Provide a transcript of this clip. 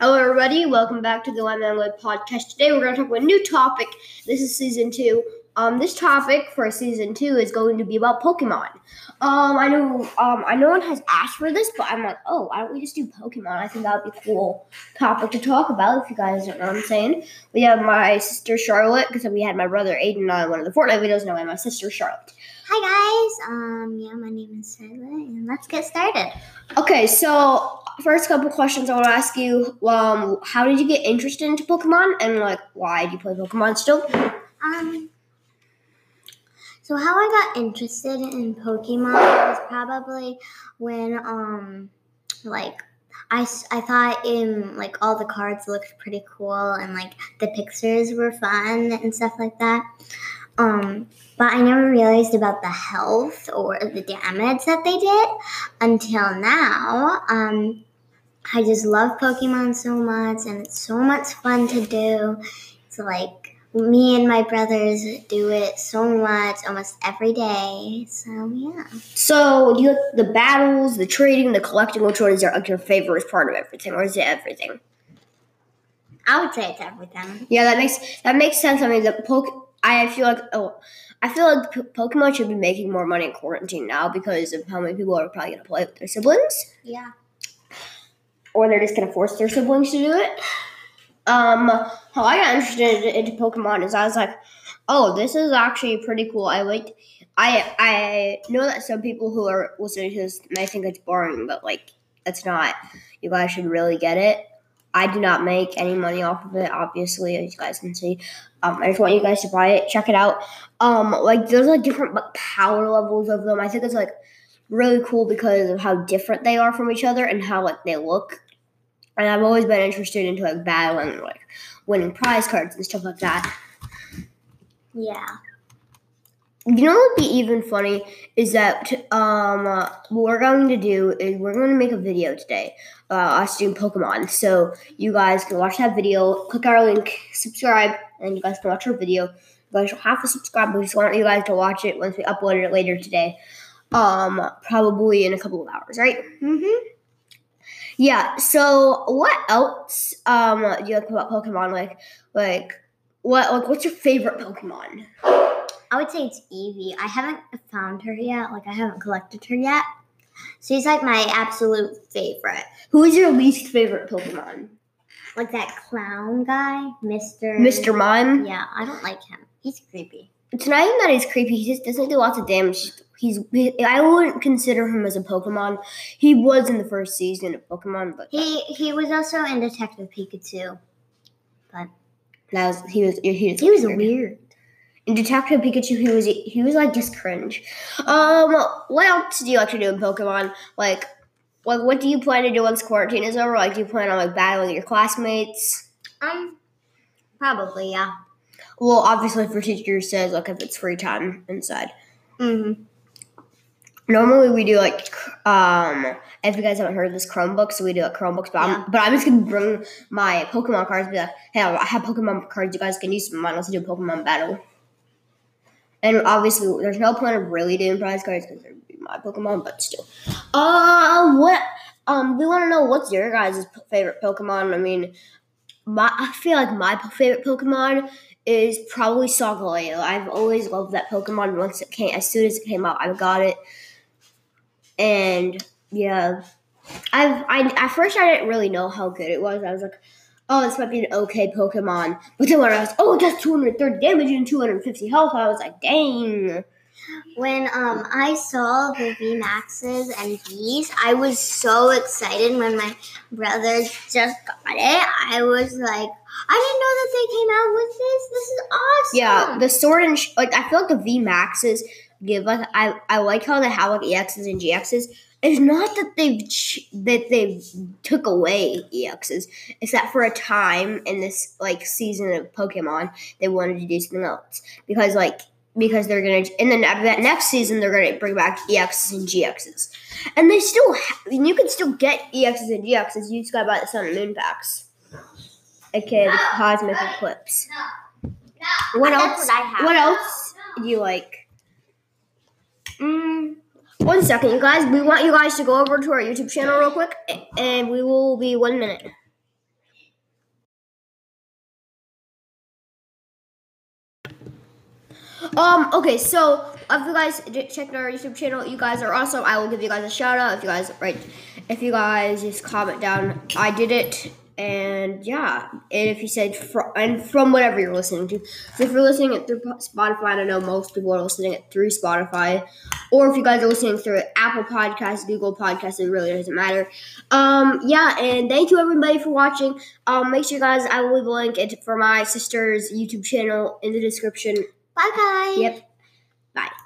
Hello, everybody. Welcome back to the Lemon Lid podcast. Today, we're going to talk about a new topic. This is season two. Um, this topic for season two is going to be about Pokemon. Um, I know, um, I no one has asked for this, but I'm like, oh, why don't we just do Pokemon? I think that would be a cool topic to talk about. If you guys don't know what I'm saying, we have my sister Charlotte because we had my brother Aiden on one of the Fortnite videos. Now, and my sister Charlotte. Hi guys. Um, yeah, my name is Charlotte, and let's get started. Okay, so first couple questions I want to ask you. Um, how did you get interested into Pokemon, and like, why do you play Pokemon still? Um, so how I got interested in Pokemon was probably when um, like I, I thought in like all the cards looked pretty cool and like the pictures were fun and stuff like that. Um, but I never realized about the health or the damage that they did until now. Um, I just love Pokemon so much and it's so much fun to do. It's like me and my brothers do it so much almost every day. So yeah. So, do you the battles, the trading, the collecting? Which one is your, like your favorite part of everything, or is it everything? I would say it's everything. Yeah, that makes that makes sense. I mean, the poke. I feel like oh, I feel like P- Pokemon should be making more money in quarantine now because of how many people are probably going to play with their siblings, Yeah. or they're just going to force their siblings to do it. Um, how I got interested into Pokemon is I was like, oh, this is actually pretty cool. I like. I I know that some people who are listening to this may think it's boring, but like it's not. You guys should really get it. I do not make any money off of it, obviously, as you guys can see. Um, I just want you guys to buy it, check it out. Um, like there's like different like, power levels of them. I think it's like really cool because of how different they are from each other and how like they look. And I've always been interested into like battling, like winning prize cards and stuff like that. Yeah. You know what would be even funny is that um uh, what we're going to do is we're going to make a video today, uh, us doing Pokemon. So you guys can watch that video, click our link, subscribe, and you guys can watch our video. You guys don't have to subscribe, but we just want you guys to watch it once we upload it later today. Um, probably in a couple of hours, right? Mm-hmm. Yeah. So what else um do you like about Pokemon? Like like what like what's your favorite Pokemon? I would say it's Eevee. I haven't found her yet. Like I haven't collected her yet. She's like my absolute favorite. Who is your least favorite Pokemon? Like that clown guy, Mister. Mr. Mime. Yeah, I don't like him. He's creepy. It's not even that he's creepy. He just doesn't do lots of damage. He's he, I wouldn't consider him as a Pokemon. He was in the first season of Pokemon, but He he was also in Detective Pikachu. But that was he was he was He was weird. In Detective Pikachu, he was he was like just cringe. Um, what else do you like to do in Pokemon? Like, like what do you plan to do once quarantine is over? Like, do you plan on like battling your classmates? Um, probably yeah. Well, obviously, for teachers says like if it's free time inside. Mm-hmm. Normally we do like um if you guys haven't heard of this Chromebook, so we do like Chromebooks, but Yeah. I'm but I'm just gonna bring my Pokemon cards be like, hey, I have Pokemon cards, you guys can use mine, let's do a Pokemon battle. And obviously there's no point of really doing prize cards because they're my Pokemon, but still. Uh, what um we wanna know what's your guys' favorite Pokemon? I mean my I feel like my favorite Pokemon is probably Solgaleo. I've always loved that Pokemon. Once it came, as soon as it came out, I got it, and yeah, I've I at first I didn't really know how good it was. I was like, oh, this might be an okay Pokemon. But then when I was, oh, it does 230 damage and 250 health, I was like, dang. When um I saw the V Maxes and V's, I was so excited when my brothers just got it. I was like, I didn't know that they came out with this. This is awesome. Yeah, the sword and sh- like I feel like the V Maxes give like I I like how they have like EXs and GXs. It's not that they've ch- that they've took away EXs. It's that for a time in this like season of Pokemon, they wanted to do something else because like because they're gonna and then after that next season they're gonna bring back EXs and GXs, and they still ha- you can still get EXs and GXs. You just gotta buy the Sun and Moon packs, aka the Cosmic Eclipse. What else? what I have. What else do you like? Mm, one second, you guys. We want you guys to go over to our YouTube channel real quick, and we will be one minute. Um. Okay. So if you guys j- check our YouTube channel, you guys are awesome. I will give you guys a shout out if you guys right. If you guys just comment down, I did it, and yeah. And if you said fr- and from whatever you're listening to, so if you're listening it through Spotify, I don't know most people are listening it through Spotify, or if you guys are listening through Apple Podcasts, Google Podcasts, it really doesn't matter. Um. Yeah. And thank you everybody for watching. Um. Make sure you guys, I will leave a link for my sister's YouTube channel in the description. Bye, guys. Yep. Bye.